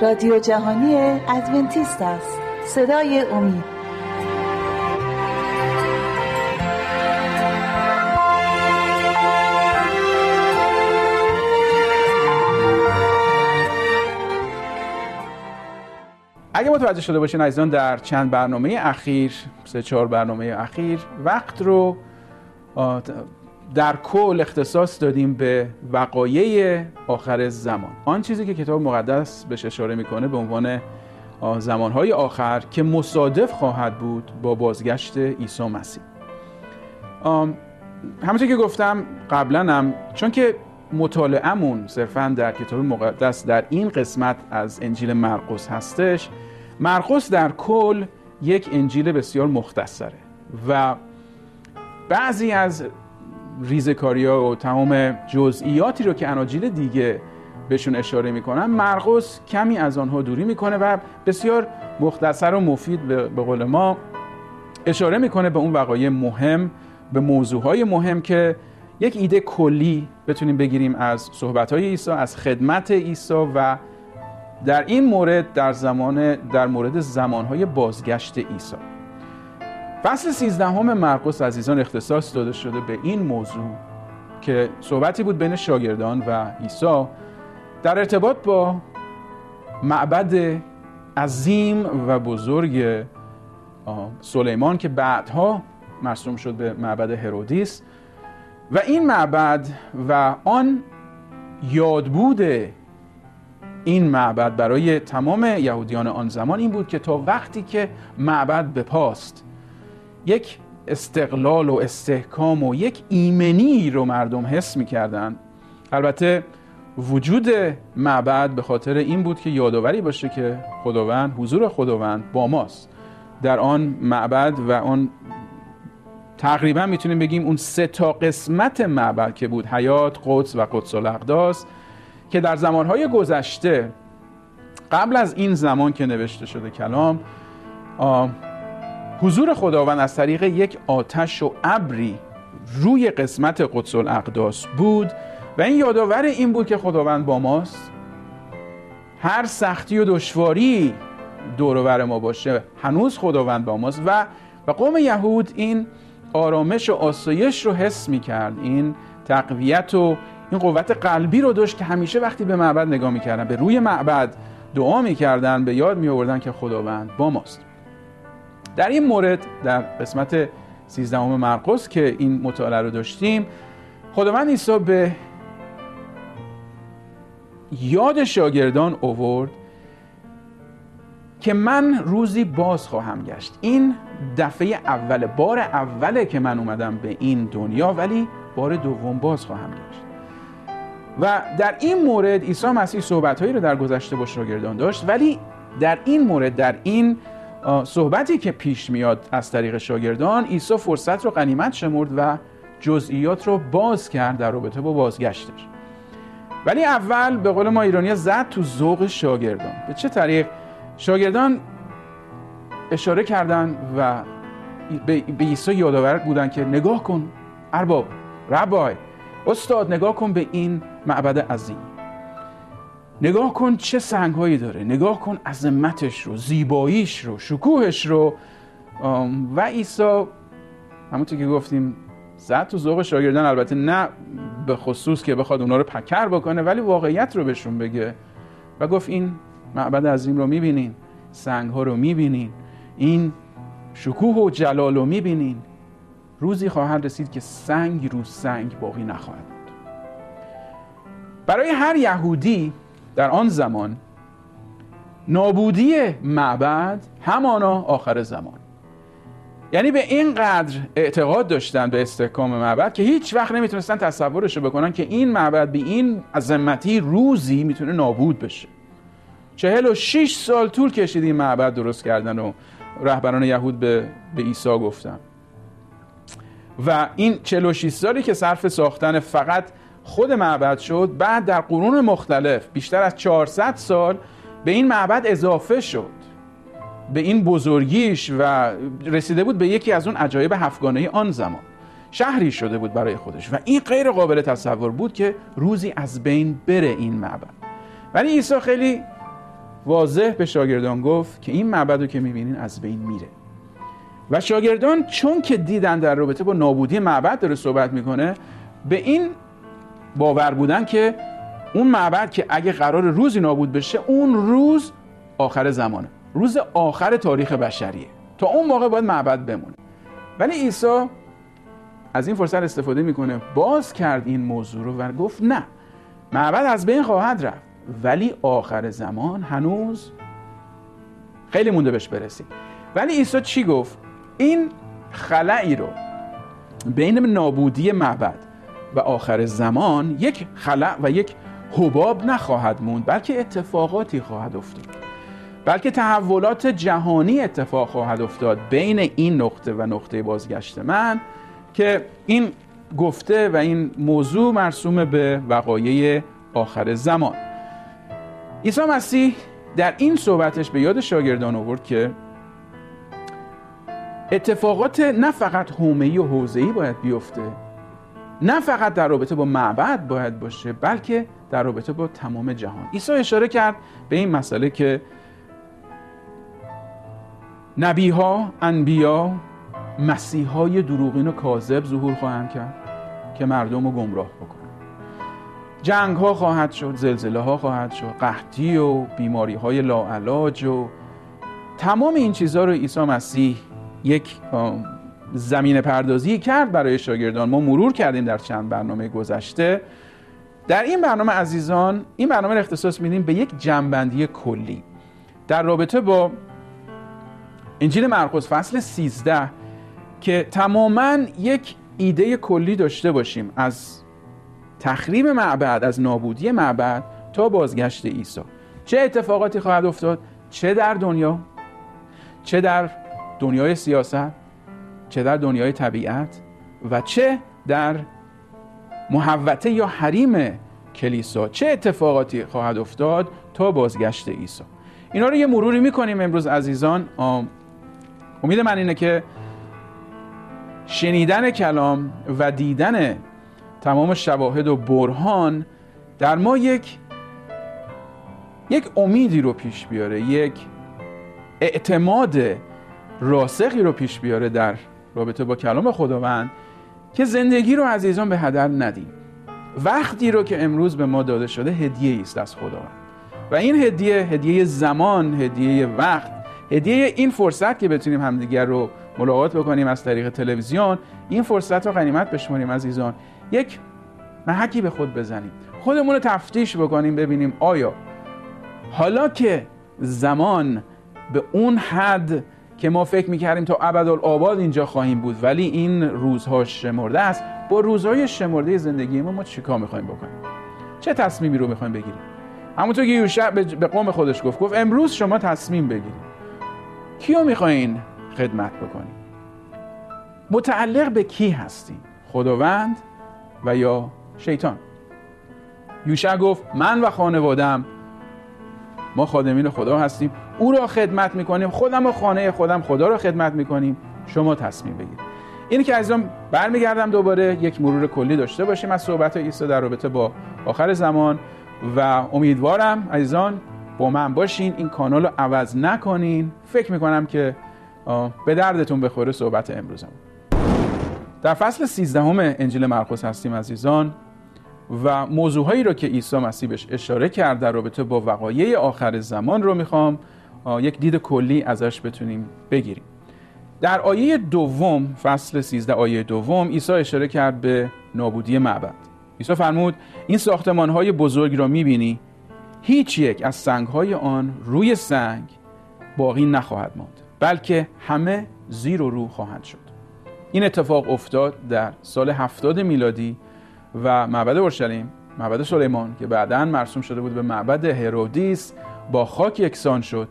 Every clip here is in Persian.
رادیو جهانی ادونتیست است. صدای امید. اگه متوجه شده باشین عزیزان در چند برنامه اخیر سه چهار برنامه اخیر وقت رو در کل اختصاص دادیم به وقایع آخر زمان. آن چیزی که کتاب مقدس بهش اشاره می‌کنه به عنوان زمانهای آخر که مصادف خواهد بود با بازگشت عیسی مسیح. همونطور که گفتم قبلا هم چون که مطالعهمون صرفا در کتاب مقدس در این قسمت از انجیل مرقس هستش مرقس در کل یک انجیل بسیار مختصره و بعضی از ریزکاری ها و تمام جزئیاتی رو که اناجیل دیگه بهشون اشاره می‌کنن مرقس کمی از آنها دوری می‌کنه و بسیار مختصر و مفید به قول ما اشاره می‌کنه به اون وقایع مهم به موضوعهای مهم که یک ایده کلی بتونیم بگیریم از صحبتهای عیسی از خدمت عیسی و در این مورد در زمان در مورد زمانهای بازگشت عیسی. فصل 13 همه مرقس عزیزان اختصاص داده شده به این موضوع که صحبتی بود بین شاگردان و عیسی در ارتباط با معبد عظیم و بزرگ سلیمان که بعدها مرسوم شد به معبد هرودیس و این معبد و آن یادبود این معبد برای تمام یهودیان آن زمان این بود که تا وقتی که معبد بپاست یک استقلال و استحکام و یک ایمنی رو مردم حس می‌کردن. البته وجود معبد به خاطر این بود که یادآوری باشه که خداوند حضور خداوند با ماست. در آن معبد و آن تقریبا می‌تونیم بگیم اون سه تا قسمت معبد که بود حیات قدس و قدس الاقداس که در زمانهای گذشته قبل از این زمان که نوشته شده کلام حضور خداوند از طریق یک آتش و ابری روی قسمت قدس الاقداس بود و این یادآور این بود که خداوند با ماست. هر سختی و دشواری دورور ما باشه هنوز خداوند با ماست. و و قوم یهود این آرامش و آسایش رو حس می کرد این تقویت و این قوت قلبی رو داشت که همیشه وقتی به معبد نگاه می‌کردن به روی معبد دعا می‌کردن به یاد می آوردن که خداوند با ماست. در این مورد در قسمت 13 مرقس که این مطالعه رو داشتیم خداوند عیسی به یاد شاگردان اوورد که من روزی باز خواهم گشت. این دفعه اول بار اوله که من اومدم به این دنیا ولی بار دوم باز خواهم گشت. و در این مورد عیسی مسیح صحبتهایی رو در گذشته با شاگردان داشت ولی در این مورد در این صحبتی که پیش میاد از طریق شاگردان عیسی فرصت رو غنیمت شمرد و جزئیات رو باز کرد در رابطه با بازگشتش. ولی اول به قول ما ایرانی زد تو ذوق شاگردان. به چه طریق؟ شاگردان اشاره کردن و به عیسی یادآور بودن که نگاه کن ارباب ربای استاد نگاه کن به این معبد عظیم. نگاه کن چه سنگهایی داره. نگاه کن عظمتش رو زیباییش رو شکوهش رو. و عیسی همونطور که گفتیم زد تو ذوق شاگردان. البته نه به خصوص که بخواد اونا رو پکر بکنه ولی واقعیت رو بهشون بگه. و گفت این معبد عظیم رو می‌بینین سنگ ها رو می‌بینین این شکوه و جلال رو می‌بینین. روزی خواهد رسید که سنگ رو سنگ باقی نخواهد بود. برای هر یهودی در آن زمان نابودی معبد همانا آخر زمان. یعنی به این قدر اعتقاد داشتن به استحکام معبد که هیچ وقت نمی‌تونستن تصورش رو بکنن که این معبد به این عظمتی روزی می‌تونه نابود بشه. چهل و شیش سال طول کشید این معبد درست کردن و رهبران یهود به, به عیسی گفتن. و این 46 سالی که صرف ساختن فقط خود معبد شد بعد در قرون مختلف بیشتر از 400 سال به این معبد اضافه شد. به این بزرگیش و رسیده بود به یکی از اون عجایب هفتگانه آن زمان. شهری شده بود برای خودش و این غیر قابل تصور بود که روزی از بین بره این معبد. ولی عیسی خیلی واضح به شاگردان گفت که این معبد رو که می‌بینین از بین میره. و شاگردان چون که دیدن در رابطه با نابودی معبد داره صحبت می‌کنه به این باور بودن که اون معبد که اگه قرار روزی نابود بشه اون روز آخر زمانه. روز آخر تاریخ بشریه. تا اون موقع باید معبد بمونه. ولی عیسی از این فرصت استفاده می‌کنه. باز کرد این موضوع رو و گفت نه معبد از بین خواهد رفت. ولی آخر زمان هنوز خیلی مونده بهش برسیم. ولی عیسی چی گفت؟ این خلعی رو بین نابودی معبد و آخر زمان یک خلع و یک حباب نخواهد موند بلکه اتفاقاتی خواهد افتاد. بلکه تحولات جهانی اتفاق خواهد افتاد بین این نقطه و نقطه بازگشت من که این گفته و این موضوع مرسوم به وقایع آخر زمان. عیسی مسیح در این صحبتش به یاد شاگردان آورد که اتفاقات نه فقط حومه‌ای و حوزه‌ای باید بیفته نه فقط در رابطه با معبد باید باشه بلکه در رابطه با تمام جهان. عیسی اشاره کرد به این مسئله که نبیها انبیا مسیحای دروغین و کاذب ظهور خواهند کرد که مردم رو گمراه بکنن. جنگ ها خواهد شد زلزله ها خواهد شد قحطی و بیماری های لاعلاج و تمام این چیزها رو عیسی مسیح یک زمین پردازی کرد برای شاگردان. ما مرور کردیم در چند برنامه گذشته. در این برنامه عزیزان این برنامه اختصاص میدیم به یک جنبندی کلی. در رابطه با انجیل مرقس فصل 13 که تماما یک ایده کلی داشته باشیم. از تخریب معبد از نابودی معبد تا بازگشت عیسی. چه اتفاقاتی خواهد افتاد؟ چه در دنیا؟ چه در دنیای سیاست؟ چه در دنیای طبیعت و چه در محوته یا حریم کلیسا. چه اتفاقاتی خواهد افتاد تا بازگشت عیسی. اینا رو یه مروری می‌کنیم امروز عزیزان. امید من اینه که شنیدن کلام و دیدن تمام شواهد و برهان در ما یک یک امیدی رو پیش بیاره یک اعتماد راسخی رو پیش بیاره در رابطه با کلام خداوند که زندگی رو عزیزان به هدر ندیم. وقتی رو که امروز به ما داده شده هدیه است از خداوند. و این هدیه هدیه زمان هدیه وقت هدیه این فرصت که بتونیم همدیگر رو ملاقات بکنیم از طریق تلویزیون این فرصت رو غنیمت بشماریم عزیزان. یک محکی به خود بزنیم. خودمون رو تفتیش بکنیم ببینیم آیا حالا که زمان به اون حد که ما فکر می‌کردیم تا ابدالآباد اینجا خواهیم بود ولی این روزها شمرده است. با روزهای شمرده زندگی ما ما چیکار می‌خوایم بکنیم؟ چه تصمیمی رو می‌خوایم بگیریم؟ همونطور که یوشع به قوم خودش گفت گفت امروز شما تصمیم بگیرید. کیو می‌خواین خدمت بکنیم؟ متعلق به کی هستیم؟ خداوند و یا شیطان؟ یوشع گفت من و خانوادم ما خادمین خدا هستیم. او را خدمت می‌کنیم. خودم و خانه خودم خدا را خدمت می‌کنیم. شما تصمیم بگیرید. اینی که عزیزان برمیگردم دوباره یک مرور کلی داشته باشیم از صحبت عیسی در رابطه با آخر زمان و امیدوارم عزیزان با من باشین. این کانال رو عوض نکنین. فکر می‌کنم که به دردتون بخوره صحبت امروزم در فصل 13 انجیل مرقس هستیم عزیزان. و موضوعهایی رو که عیسی مسیح بهش اشاره کرد در رابطه با وقایع آخر زمان رو می‌خوام یک دید کلی ازش بتونیم بگیریم. در آیه دوم فصل 13 آیه دوم عیسی اشاره کرد به نابودی معبد. عیسی فرمود این ساختمان های بزرگ را می‌بینی هیچ یک از سنگ های آن روی سنگ باقی نخواهد ماند بلکه همه زیر و رو خواهند شد. این اتفاق افتاد در سال هفتاد میلادی و معبد اورشلیم معبد سلیمان که بعدا مرسوم شده بود به معبد هرودیس با خاک یکسان شد.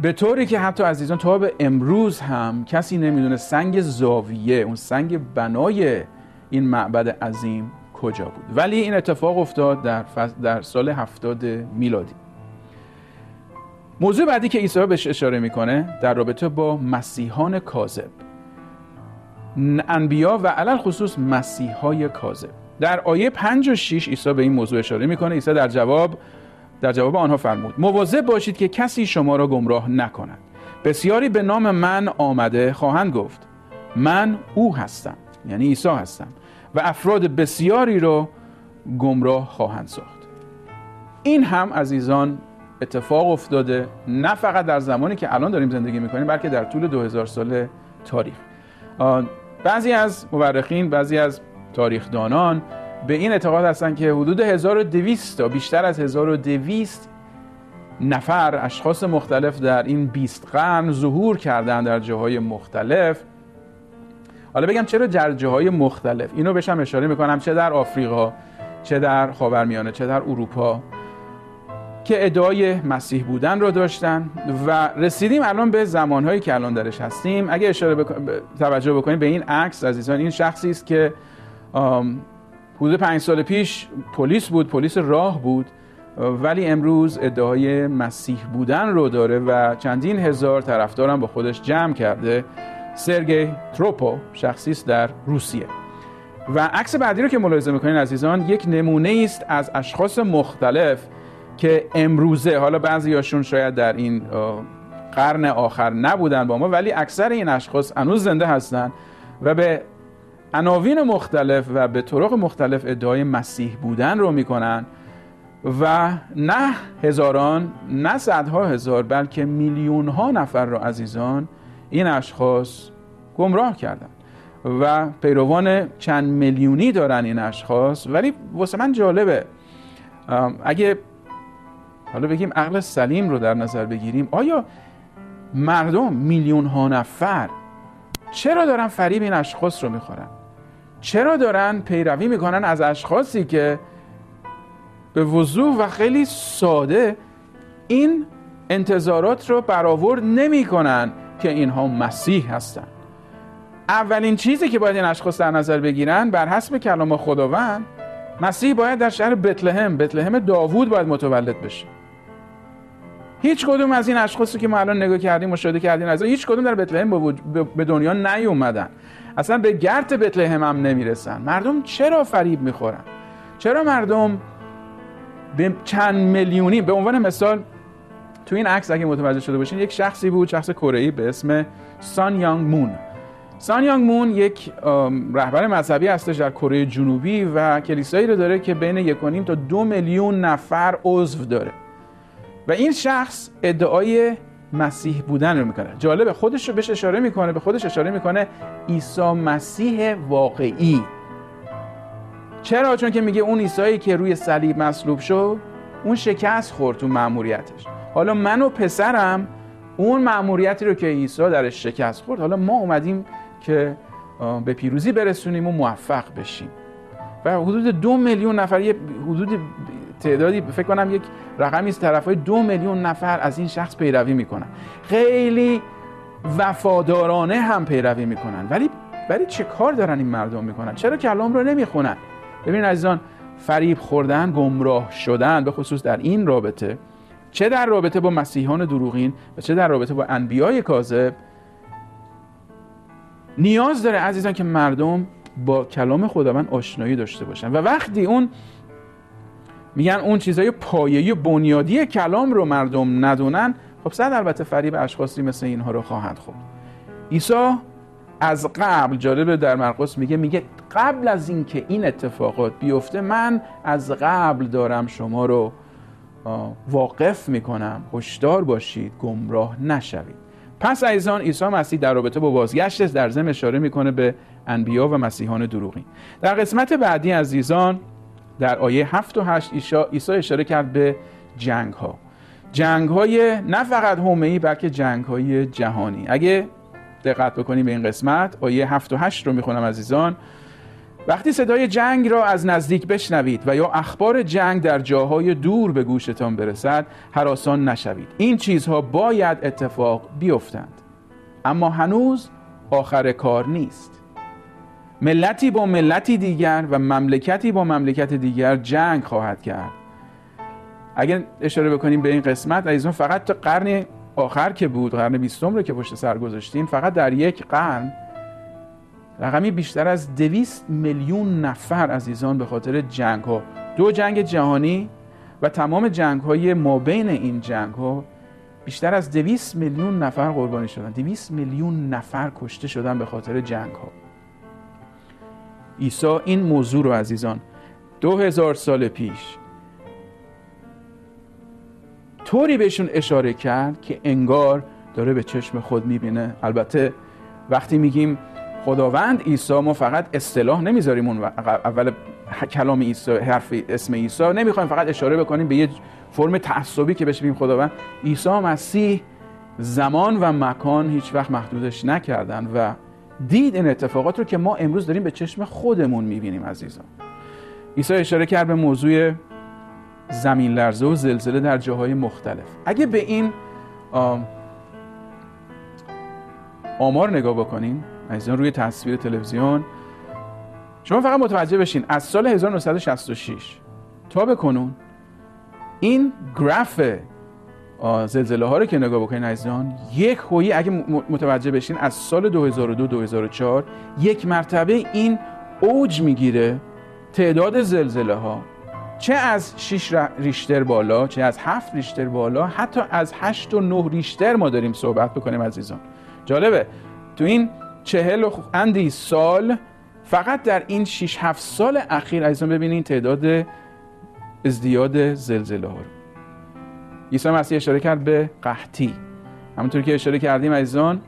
به طوری که حتی عزیزان تا به امروز هم کسی نمی‌دونه سنگ زاویه اون سنگ بنای این معبد عظیم کجا بود. ولی این اتفاق افتاد در, در سال هفتاد میلادی. موضوع بعدی که عیسی بهش اشاره می‌کنه در رابطه با مسیحان کاذب. انبیا و علل خصوص مسیحای کاذب. در آیه 5 و 6 عیسی به این موضوع اشاره می‌کنه. عیسی در جواب در جواب آنها فرمود مواظب باشید که کسی شما را گمراه نکند. بسیاری به نام من آمده خواهند گفت. من او هستم یعنی عیسی هستم و افراد بسیاری را گمراه خواهند ساخت. این هم عزیزان اتفاق افتاده نه فقط در زمانی که الان داریم زندگی می‌کنیم بلکه در طول 2000 سال تاریخ. بعضی از مورخین بعضی از تاریخدانان به این اعتقاد هستند که حدود 1200 تا بیشتر از 1200 نفر اشخاص مختلف در این 20 قرن ظهور کردن در جاهای مختلف. حالا بگم چرا در جاهای مختلف؟ اینو بشم اشاره می‌کنم چه در آفریقا چه در خاورمیانه چه در اروپا. که ادعای مسیح بودن رو داشتن و رسیدیم الان به زمانهایی که الان درش هستیم. اگه اشاره بکن... توجه بکنیم به این عکس عزیزان این شخصی است که حدود پنج سال پیش پلیس بود پلیس راه بود ولی امروز ادعای مسیح بودن رو داره و چندین هزار طرفدارم با خودش جمع کرده. سرگی تروپو شخصی است در روسیه. و عکس بعدی رو که ملاحظه می‌کنین عزیزان یک نمونه است از اشخاص مختلف که امروزه حالا بعضیاشون شاید در این قرن آخر نبودن با ما ولی اکثر این اشخاص هنوز زنده هستند و به عناوین مختلف و به طرق مختلف ادعای مسیح بودن رو می‌کنن و نه هزاران نه صدها هزار بلکه میلیون ها نفر را عزیزان این اشخاص گمراه کردن و پیروان چند میلیونی دارن این اشخاص. ولی واسه من جالبه اگه حالا بگیم عقل سلیم رو در نظر بگیریم. آیا مردم میلیون ها نفر چرا دارن فریب این اشخاص رو می‌خورن؟ چرا دارن پیروی می‌کنن از اشخاصی که به وضوح و خیلی ساده این انتظارات رو برآورد نمی‌کنن که اینها مسیح هستند اولین چیزی که باید این اشخاص در نظر بگیرن بر حسب کلام خداوند مسیح باید در شهر بتلهم بتلهم داوود باید متولد بشه. هیچ کدوم از این اشخاصی که ما الان نگاه کردیم مشاهده کردیم از هیچ کدوم در بتلهم به دنیا نیومدن. اصلا به گرت بتلهم هم نمی‌رسن. مردم چرا فریب می‌خورن؟ چرا مردم به چند میلیونی به عنوان مثال تو این عکس اگه متوجه شده باشین یک شخصی بود شخص کره به اسم سان یانگ مون. سان یانگ مون یک رهبر مذهبی هستش در کره جنوبی و کلیسایی رو داره که بین یک تا دو میلیون نفر عضو داره. و این شخص ادعای مسیح بودن رو می‌کنه. جالبه خودش رو بهش اشاره می‌کنه به خودش اشاره می‌کنه عیسی مسیح واقعی. چرا؟ چون که میگه اون عیسایی که روی صلیب مصلوب شد اون شکست خورد تو مأموریتش. حالا من و پسرم اون مأموریتی رو که عیسی درش شکست خورد حالا ما اومدیم که به پیروزی برسونیم و موفق بشیم. و حدود دو میلیون نفر یه حدود تعدادی فکر کنم یک رقمی است طرفای دو میلیون نفر از این شخص پیروی می‌کنن. خیلی وفادارانه هم پیروی می‌کنن. ولی ولی چه کار دارن این مردم می‌کنن؟ چرا کلام رو نمی‌خونن؟ ببین عزیزان فریب خوردن گمراه شدن به خصوص در این رابطه چه در رابطه با مسیحان دروغین و چه در رابطه با انبیای کاذب نیاز داره عزیزان که مردم با کلام خداوند آشنایی داشته باشن. و وقتی اون میگن اون چیزای پایه‌ای و بنیادی کلام رو مردم ندونن. خب صد البته فریب اشخاصی مثل اینها رو خواهند خورد. عیسی از قبل جالب در مرقس میگه میگه قبل از اینکه این اتفاقات بیفته من از قبل دارم شما رو واقف می‌کنم. هشدار باشید گمراه نشوید. پس عزیزان عیسی مسیح در رابطه با بازگشتش در ضمن اشاره می‌کنه به انبیا و مسیحان دروغین. در قسمت بعدی عزیزان در آیه 7 و 8 عیسی اشاره کرد به جنگ ها جنگ های نه فقط ای بلکه جنگ های جهانی. اگه دقت بکنیم به این قسمت آیه 7 و 8 رو می‌خونم عزیزان. وقتی صدای جنگ را از نزدیک بشنوید و یا اخبار جنگ در جاهای دور به گوشتان برسد حراسان نشوید. این چیزها باید اتفاق بیفتند. اما هنوز آخر کار نیست. ملتی با ملتی دیگر و مملکتی با مملکت دیگر جنگ خواهد کرد. اگر اشاره بکنیم به این قسمت عزیزان فقط تا قرن آخر که بود قرن بیستم رو که پشت سر گذاشتیم فقط در یک قرن رقمی بیشتر از دویست میلیون نفر عزیزان به خاطر جنگ ها دو جنگ جهانی و تمام جنگ های ما بین این جنگ ها بیشتر از دویست میلیون نفر قربانی شدن. دویست میلیون نفر کشته شدن به خاطر جنگ ها عیسی این موضوع رو عزیزان دو هزار سال پیش طوری بهشون اشاره کرد که انگار داره به چشم خود می‌بینه. البته وقتی میگیم خداوند عیسی ما فقط اصطلاح نمی‌ذاریم اون اول کلام عیسی حرف اسم عیسی نمی‌خوایم فقط اشاره بکنیم به یه فرم تعصبی که بهش بگیم خداوند. عیسی مسیح زمان و مکان هیچ وقت محدودش نکردن و دید این اتفاقات رو که ما امروز داریم به چشم خودمون می‌بینیم عزیزان عیسی اشاره کرد به موضوع زمین لرزه و زلزله در جاهای مختلف. اگه به این آمار نگاه بکنین عزیزان روی تصویر تلویزیون شما فقط متوجه بشین از سال 1966 تا به کنون این گراف زلزله ها رو که نگاه بکنین عزیزان یک هویی اگه متوجه بشین از سال 2002 2004 یک مرتبه این اوج می‌گیره تعداد زلزله ها. چه از 6 ریشتر بالا چه از 7 ریشتر بالا حتی از 8 و 9 ریشتر ما داریم صحبت بکنیم عزیزان. جالبه. تو این چهل و اندی سال فقط در این 6 7 سال اخیر عزیزان ببینین تعداد ازدیاد زلزله ها رو. عیسی مسیح اشاره کرد به قحطی. همونطور که اشاره کردیم عزیزان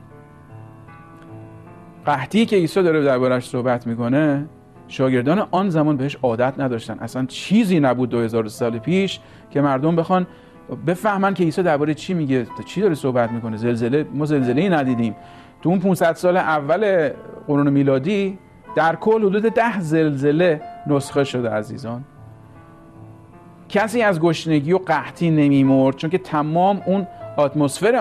قحطی که عیسی داره دربارش صحبت می‌کنه شاگردان آن زمان بهش عادت نداشتن. اصلا چیزی نبود 2000 سال پیش که مردم بخوان بفهمن که عیسی درباره چی میگه چی داره صحبت می‌کنه. زلزله ما زلزله ای ندیدیم. تو اون 500 سال اول قرون میلادی در کل حدود ده زلزله نسخه شده عزیزان. کسی از گشنگی و قحطی نمیمرد چون که تمام اون اتمسفر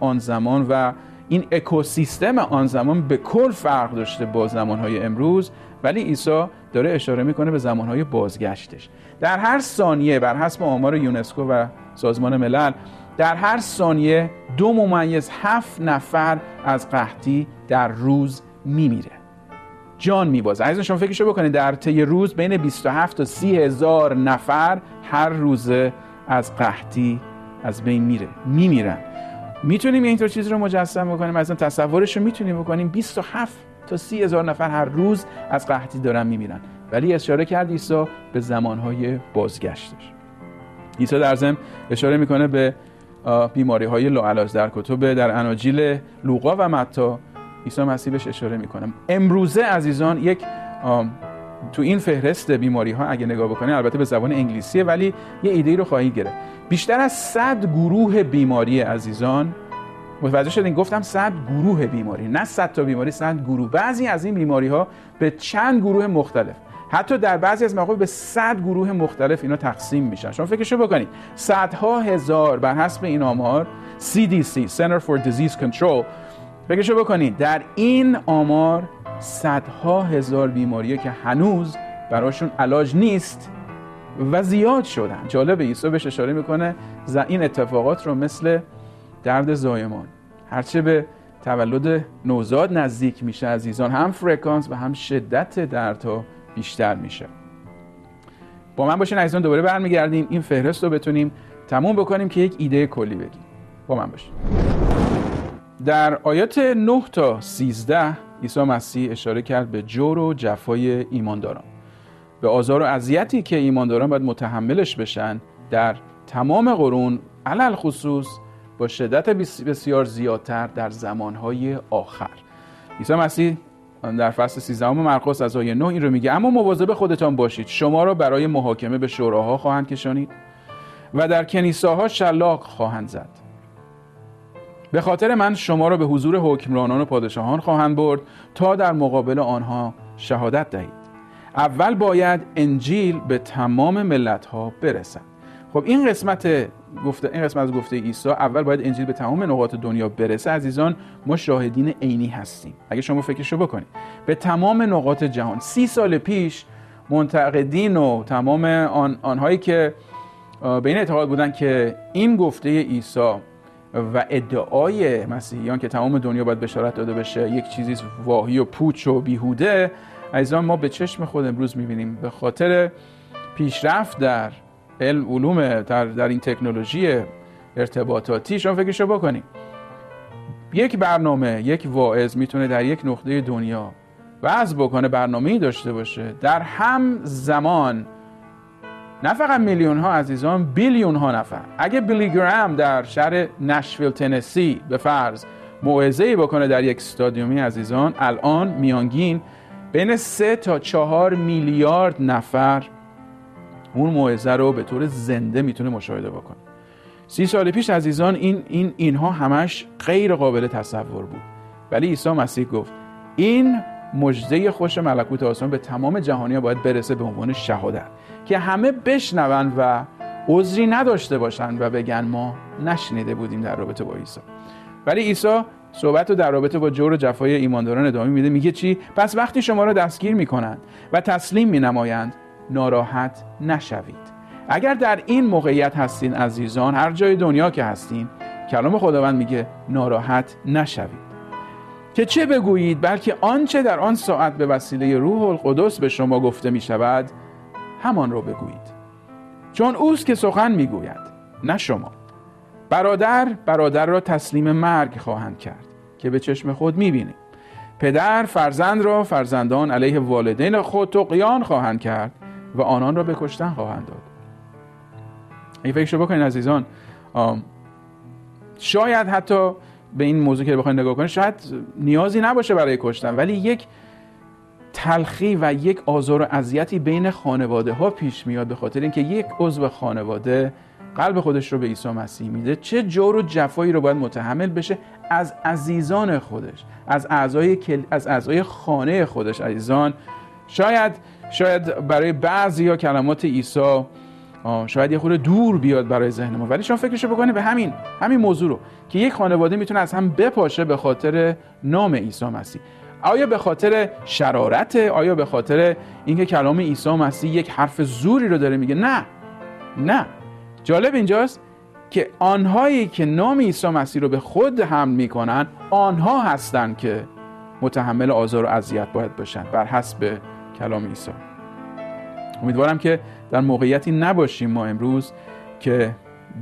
آن زمان و این اکوسیستم آن زمان به کل فرق داشته با زمانهای امروز. ولی عیسی داره اشاره می‌کنه به زمانهای بازگشتش. در هر ثانیه بر حسب آمار یونسکو و سازمان ملل در هر ثانیه دو ممیز هفت نفر از قحطی در روز میمیره. جان میبازه. عزیزان شما فکرشو بکنید در طی روز بین 27 تا 30 هزار نفر هر روزه از قحطی از بین میره میمیرن. می‌تونیم اینطور چیز رو مجسم بکنیم از تصورش رو می‌تونیم بکنیم. 27 تا 30 هزار نفر هر روز از قحطی دارن میمیرن. ولی اشاره کرد عیسی به زمانهای بازگشتش عیسی در ضمن اشاره می‌کنه به بیماری های لاعلاج در کتب در اناجیل لوقا و متا عیسی مسیح بهش اشاره می‌کنه. امروزه عزیزان یک تو این فهرست بیماری ها اگه نگاه بکنید البته به زبان انگلیسیه ولی یه ایده رو خواهید گرفت. بیشتر از 100 گروه بیماری عزیزان متوجه شدین؟ گفتم 100 گروه بیماری نه 100 تا بیماری 100 گروه. بعضی از این بیماری ها به چند گروه مختلف حتی در بعضی از مواقع به 100 گروه مختلف اینا تقسیم میشن. شما فکرشو بکنید صدها هزار بر حسب این آمار CDC Center for Disease Control. فکرشو بکنید در این آمار صدها هزار بیماری که هنوز براشون علاج نیست و زیاد شدن. جالب عیسی بهش اشاره می‌کنه این اتفاقات رو مثل درد زایمان. هرچه به تولد نوزاد نزدیک میشه عزیزان هم فرکانس و هم شدت دردها بیشتر میشه. با من باشین عزیزان دوباره برمیگردیم. این فهرست رو بتونیم تموم بکنیم که یک ایده کلی بگیم. با من باشین. در آیات 9 تا 13 عیسی مسیح اشاره کرد به جور و جفای ایمانداران. به آزار و اذیتی که ایمانداران باید متحملش بشن در تمام قرون علل خصوص با شدت بسیار زیادتر در زمانهای آخر. عیسی مسیح در فصل 13 مرقس از آیه 9 این رو میگه اما مواظب خودتان باشید شما را برای محاکمه به شوراها خواهند کشانید و در کنیساها شلاق خواهند زد. به خاطر من شما را به حضور حکمرانان و پادشاهان خواهند برد تا در مقابل آنها شهادت دهید. اول باید انجیل به تمام ملت ها برسد. خب این قسمت گفته این قسمت از گفته عیسی اول باید انجیل به تمام نقاط دنیا برسه. عزیزان ما شاهدین عینی هستیم. اگه شما فکرشو بکنید. به تمام نقاط جهان. سی سال پیش منتقدین و تمام آن آنهایی که به این اعتقاد بودن که این گفته عیسی و ادعای مسیحیان که تمام دنیا باید بشارت داده بشه یک چیزی واهی و پوچ و بیهوده. عزیزان ما به چشم خود امروز می‌بینیم. به خاطر پیشرفت در علم علوم در, در این تکنولوژی ارتباطاتی شما فکرشو بکنید یک برنامه یک واعظ می‌تونه در یک نقطه دنیا وضع بکنه برنامه داشته باشه. در هم زمان نه فقط میلیون ها عزیزان بیلیون ها نفر. اگه بیلی گرام در شهر نشویل تنسی به فرض موعظه بکنه در یک استادیومی عزیزان الان میانگین بین سه تا چهار میلیارد نفر اون موعظه رو به طور زنده می‌تونه مشاهده بکنه. سی سال پیش عزیزان این, این اینها همش غیر قابل تصور بود. ولی عیسی مسیح گفت این مجده خوش ملکوت آسمان به تمام جهانی باید برسه به عنوان شهادت که همه بشنوند و عذری نداشته باشند و بگن ما نشنیده بودیم در رابطه با عیسی. ولی عیسی صحبت رو در رابطه با جور و جفای ایمانداران ادامه میده میگه چی؟ پس وقتی شما را دستگیر می‌کنند و تسلیم مینمایند ناراحت نشوید. اگر در این موقعیت هستین عزیزان هر جای دنیا که هستین کلام خداوند میگه ناراحت نشوید. که چه بگویید؟ بلکه آنچه در آن ساعت به وسیله روح القدس به شما گفته می شود همان رو بگویید. چون اوست که سخن می‌گوید نه شما. برادر برادر را تسلیم مرگ خواهند کرد که به چشم خود می‌بینید پدر فرزند را فرزندان علیه والدین خود تقیان خواهند کرد و آنان را به کشتن خواهند داد. این فکر بکنید عزیزان شاید حتی به این موضوع که بخواید نگاه کنید شاید نیازی نباشه برای کشتن ولی یک تلخی و یک آزار و اذیتی بین خانواده ها پیش میاد به خاطر اینکه یک عضو خانواده قلب خودش رو به عیسی مسیح میده. چه جور و جفایی رو باید متحمل بشه از عزیزان خودش از اعضای از اعضای خانه خودش عزیزان. شاید شاید برای بعضی ها کلمات عیسی شاید یه خورده دور بیاد برای ذهن ما. ولی شما فکرشو بکنه به همین همین موضوع رو که یک خانواده می‌تونه از هم بپاشه به خاطر نام عیسی مسیح. آیا به خاطر شرارت؟ آیا به خاطر اینکه کلام عیسی مسیح یک حرف زوری رو داره میگه؟ نه نه. جالب اینجاست که آنهایی که نام عیسی مسیح رو به خود حمل می‌کنن آنها هستند که متحمل آزار و اذیت باید باشن بر حسب کلام عیسی. امیدوارم که در موقعیتی نباشیم ما امروز که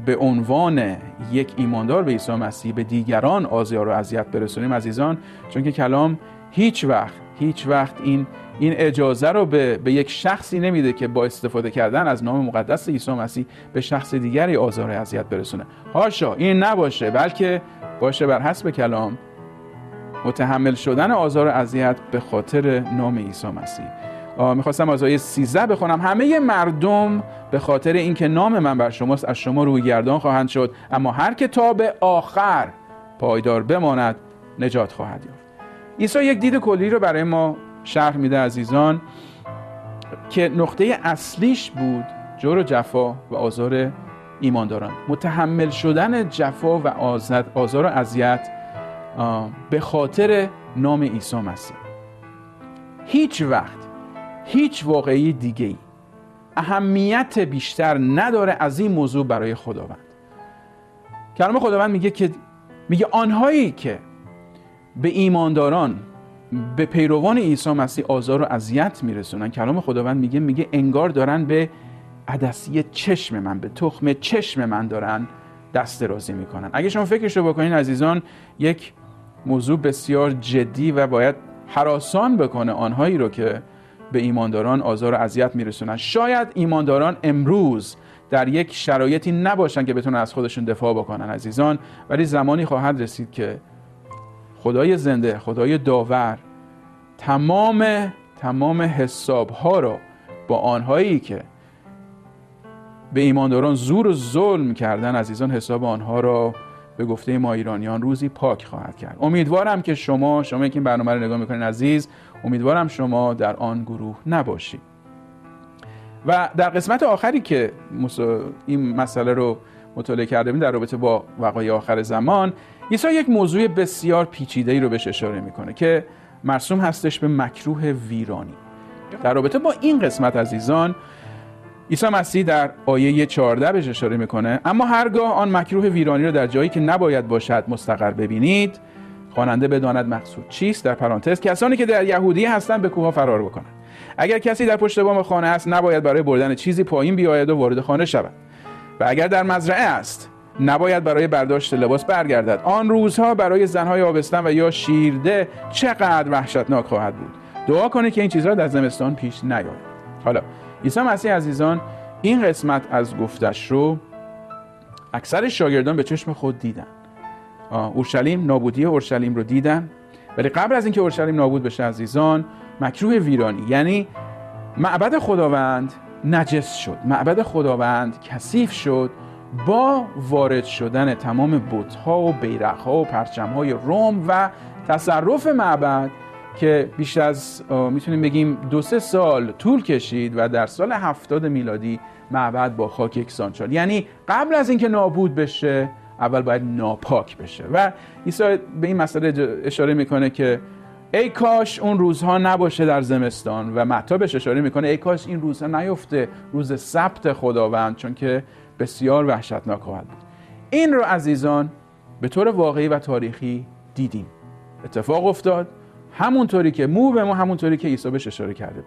به عنوان یک ایماندار به عیسی مسیح به دیگران آزار و اذیت برسونیم عزیزان چون که کلام هیچ وقت هیچ وقت این این اجازه رو به, به یک شخصی نمیده که با استفاده کردن از نام مقدس عیسی مسیح به شخص دیگری آزار و اذیت برسونه. هاشا این نباشه بلکه باشه بر حسب کلام متحمل شدن آزار و اذیت به خاطر نام عیسی مسیح. می‌خواستم از آیه 13 بخونم. همه مردم به خاطر اینکه نام من بر شماست از شما روی گردان خواهند شد. اما هر که تا به آخر پایدار بماند نجات خواهد یافت. عیسی یک دید کلی رو برای ما شرح میده عزیزان که نقطه اصلیش بود جور و جفا و آزار ایمانداران. متحمل شدن جفا و آزار و اذیت به خاطر نام عیسی مسیح. هیچ وقت هیچ واقعی دیگه ای اهمیت بیشتر نداره از این موضوع برای خداوند. کلام خداوند میگه که میگه آنهایی که به ایمانداران به پیروان عیسی مسیح آزار و اذیت میرسونن کلام خداوند میگه میگه انگار دارن به عدسی چشم من به تخم چشم من دارن دست درازی می‌کنن. اگه شما فکرش رو بکنین عزیزان یک موضوع بسیار جدی و باید حراسان بکنه آنهایی رو که به ایمانداران آزار و اذیت میرسونن. شاید ایمانداران امروز در یک شرایطی نباشن که بتونن از خودشون دفاع بکنن عزیزان ولی زمانی خواهد رسید که خدای زنده خدای داور تمام تمام حساب ها رو با آنهایی که به ایمانداران زور و ظلم کردن عزیزان حساب آنها را به گفته ما ایرانیان روزی پاک خواهد کرد. امیدوارم که شما شما که این برنامه رو نگاه می‌کنین عزیز امیدوارم شما در آن گروه نباشید. و در قسمت آخری که این مسئله رو مطالعه کرده در رابطه با وقایع آخر زمان عیسی یک موضوع بسیار پیچیده ای رو بهش اشاره می‌کنه که مرسوم هستش به مکروه ویرانی. در رابطه با این قسمت عزیزان عیسی مسیح در آیه 14 بهش اشاره می‌کنه. اما هرگاه آن مکروه ویرانی رو در جایی که نباید باشد مستقر ببینید خواننده بداند مقصود چیست؟ در پرانتز کسانی که در یهودی هستند به کوه فرار بکنند. اگر کسی در پشت بام خانه است نباید برای بردن چیزی پایین بیاید و وارد خانه شود. و اگر در مزرعه است نباید برای برداشت لباس برگردد. آن روزها برای زنهای آبستن و یا شیرده چقدر وحشتناک خواهد بود. دعا کنید که این چیزها در زمستان پیش نیاید. حالا عیسی مسیح عزیزان این قسمت از گفتش رو اکثر شاگردان به چشم خود دیدن. اورشلیم نابودی اورشلیم رو دیدن. ولی قبل از اینکه اورشلیم نابود بشه عزیزان مکروه ویرانی یعنی معبد خداوند نجس شد. معبد خداوند کثیف شد. با وارد شدن تمام بتها و بیرقها و پرچمهای روم و تصرف معبد که بیش از می‌تونیم بگیم دو سه سال طول کشید و در سال هفتاد میلادی معبد با خاک یکسان شد. یعنی قبل از اینکه نابود بشه اول باید ناپاک بشه. و عیسی به این مسئله اشاره می‌کنه که ای کاش اون روزها نباشه در زمستان. و متا بهش اشاره می‌کنه ای کاش این روزها نیفته روز سبت خداوند چون که بسیار وحشتناک خواهد بود. این رو عزیزان به طور واقعی و تاریخی دیدیم. اتفاق افتاد. همونطوری که مو به مو همونطوری که عیسی بهش اشاره کرده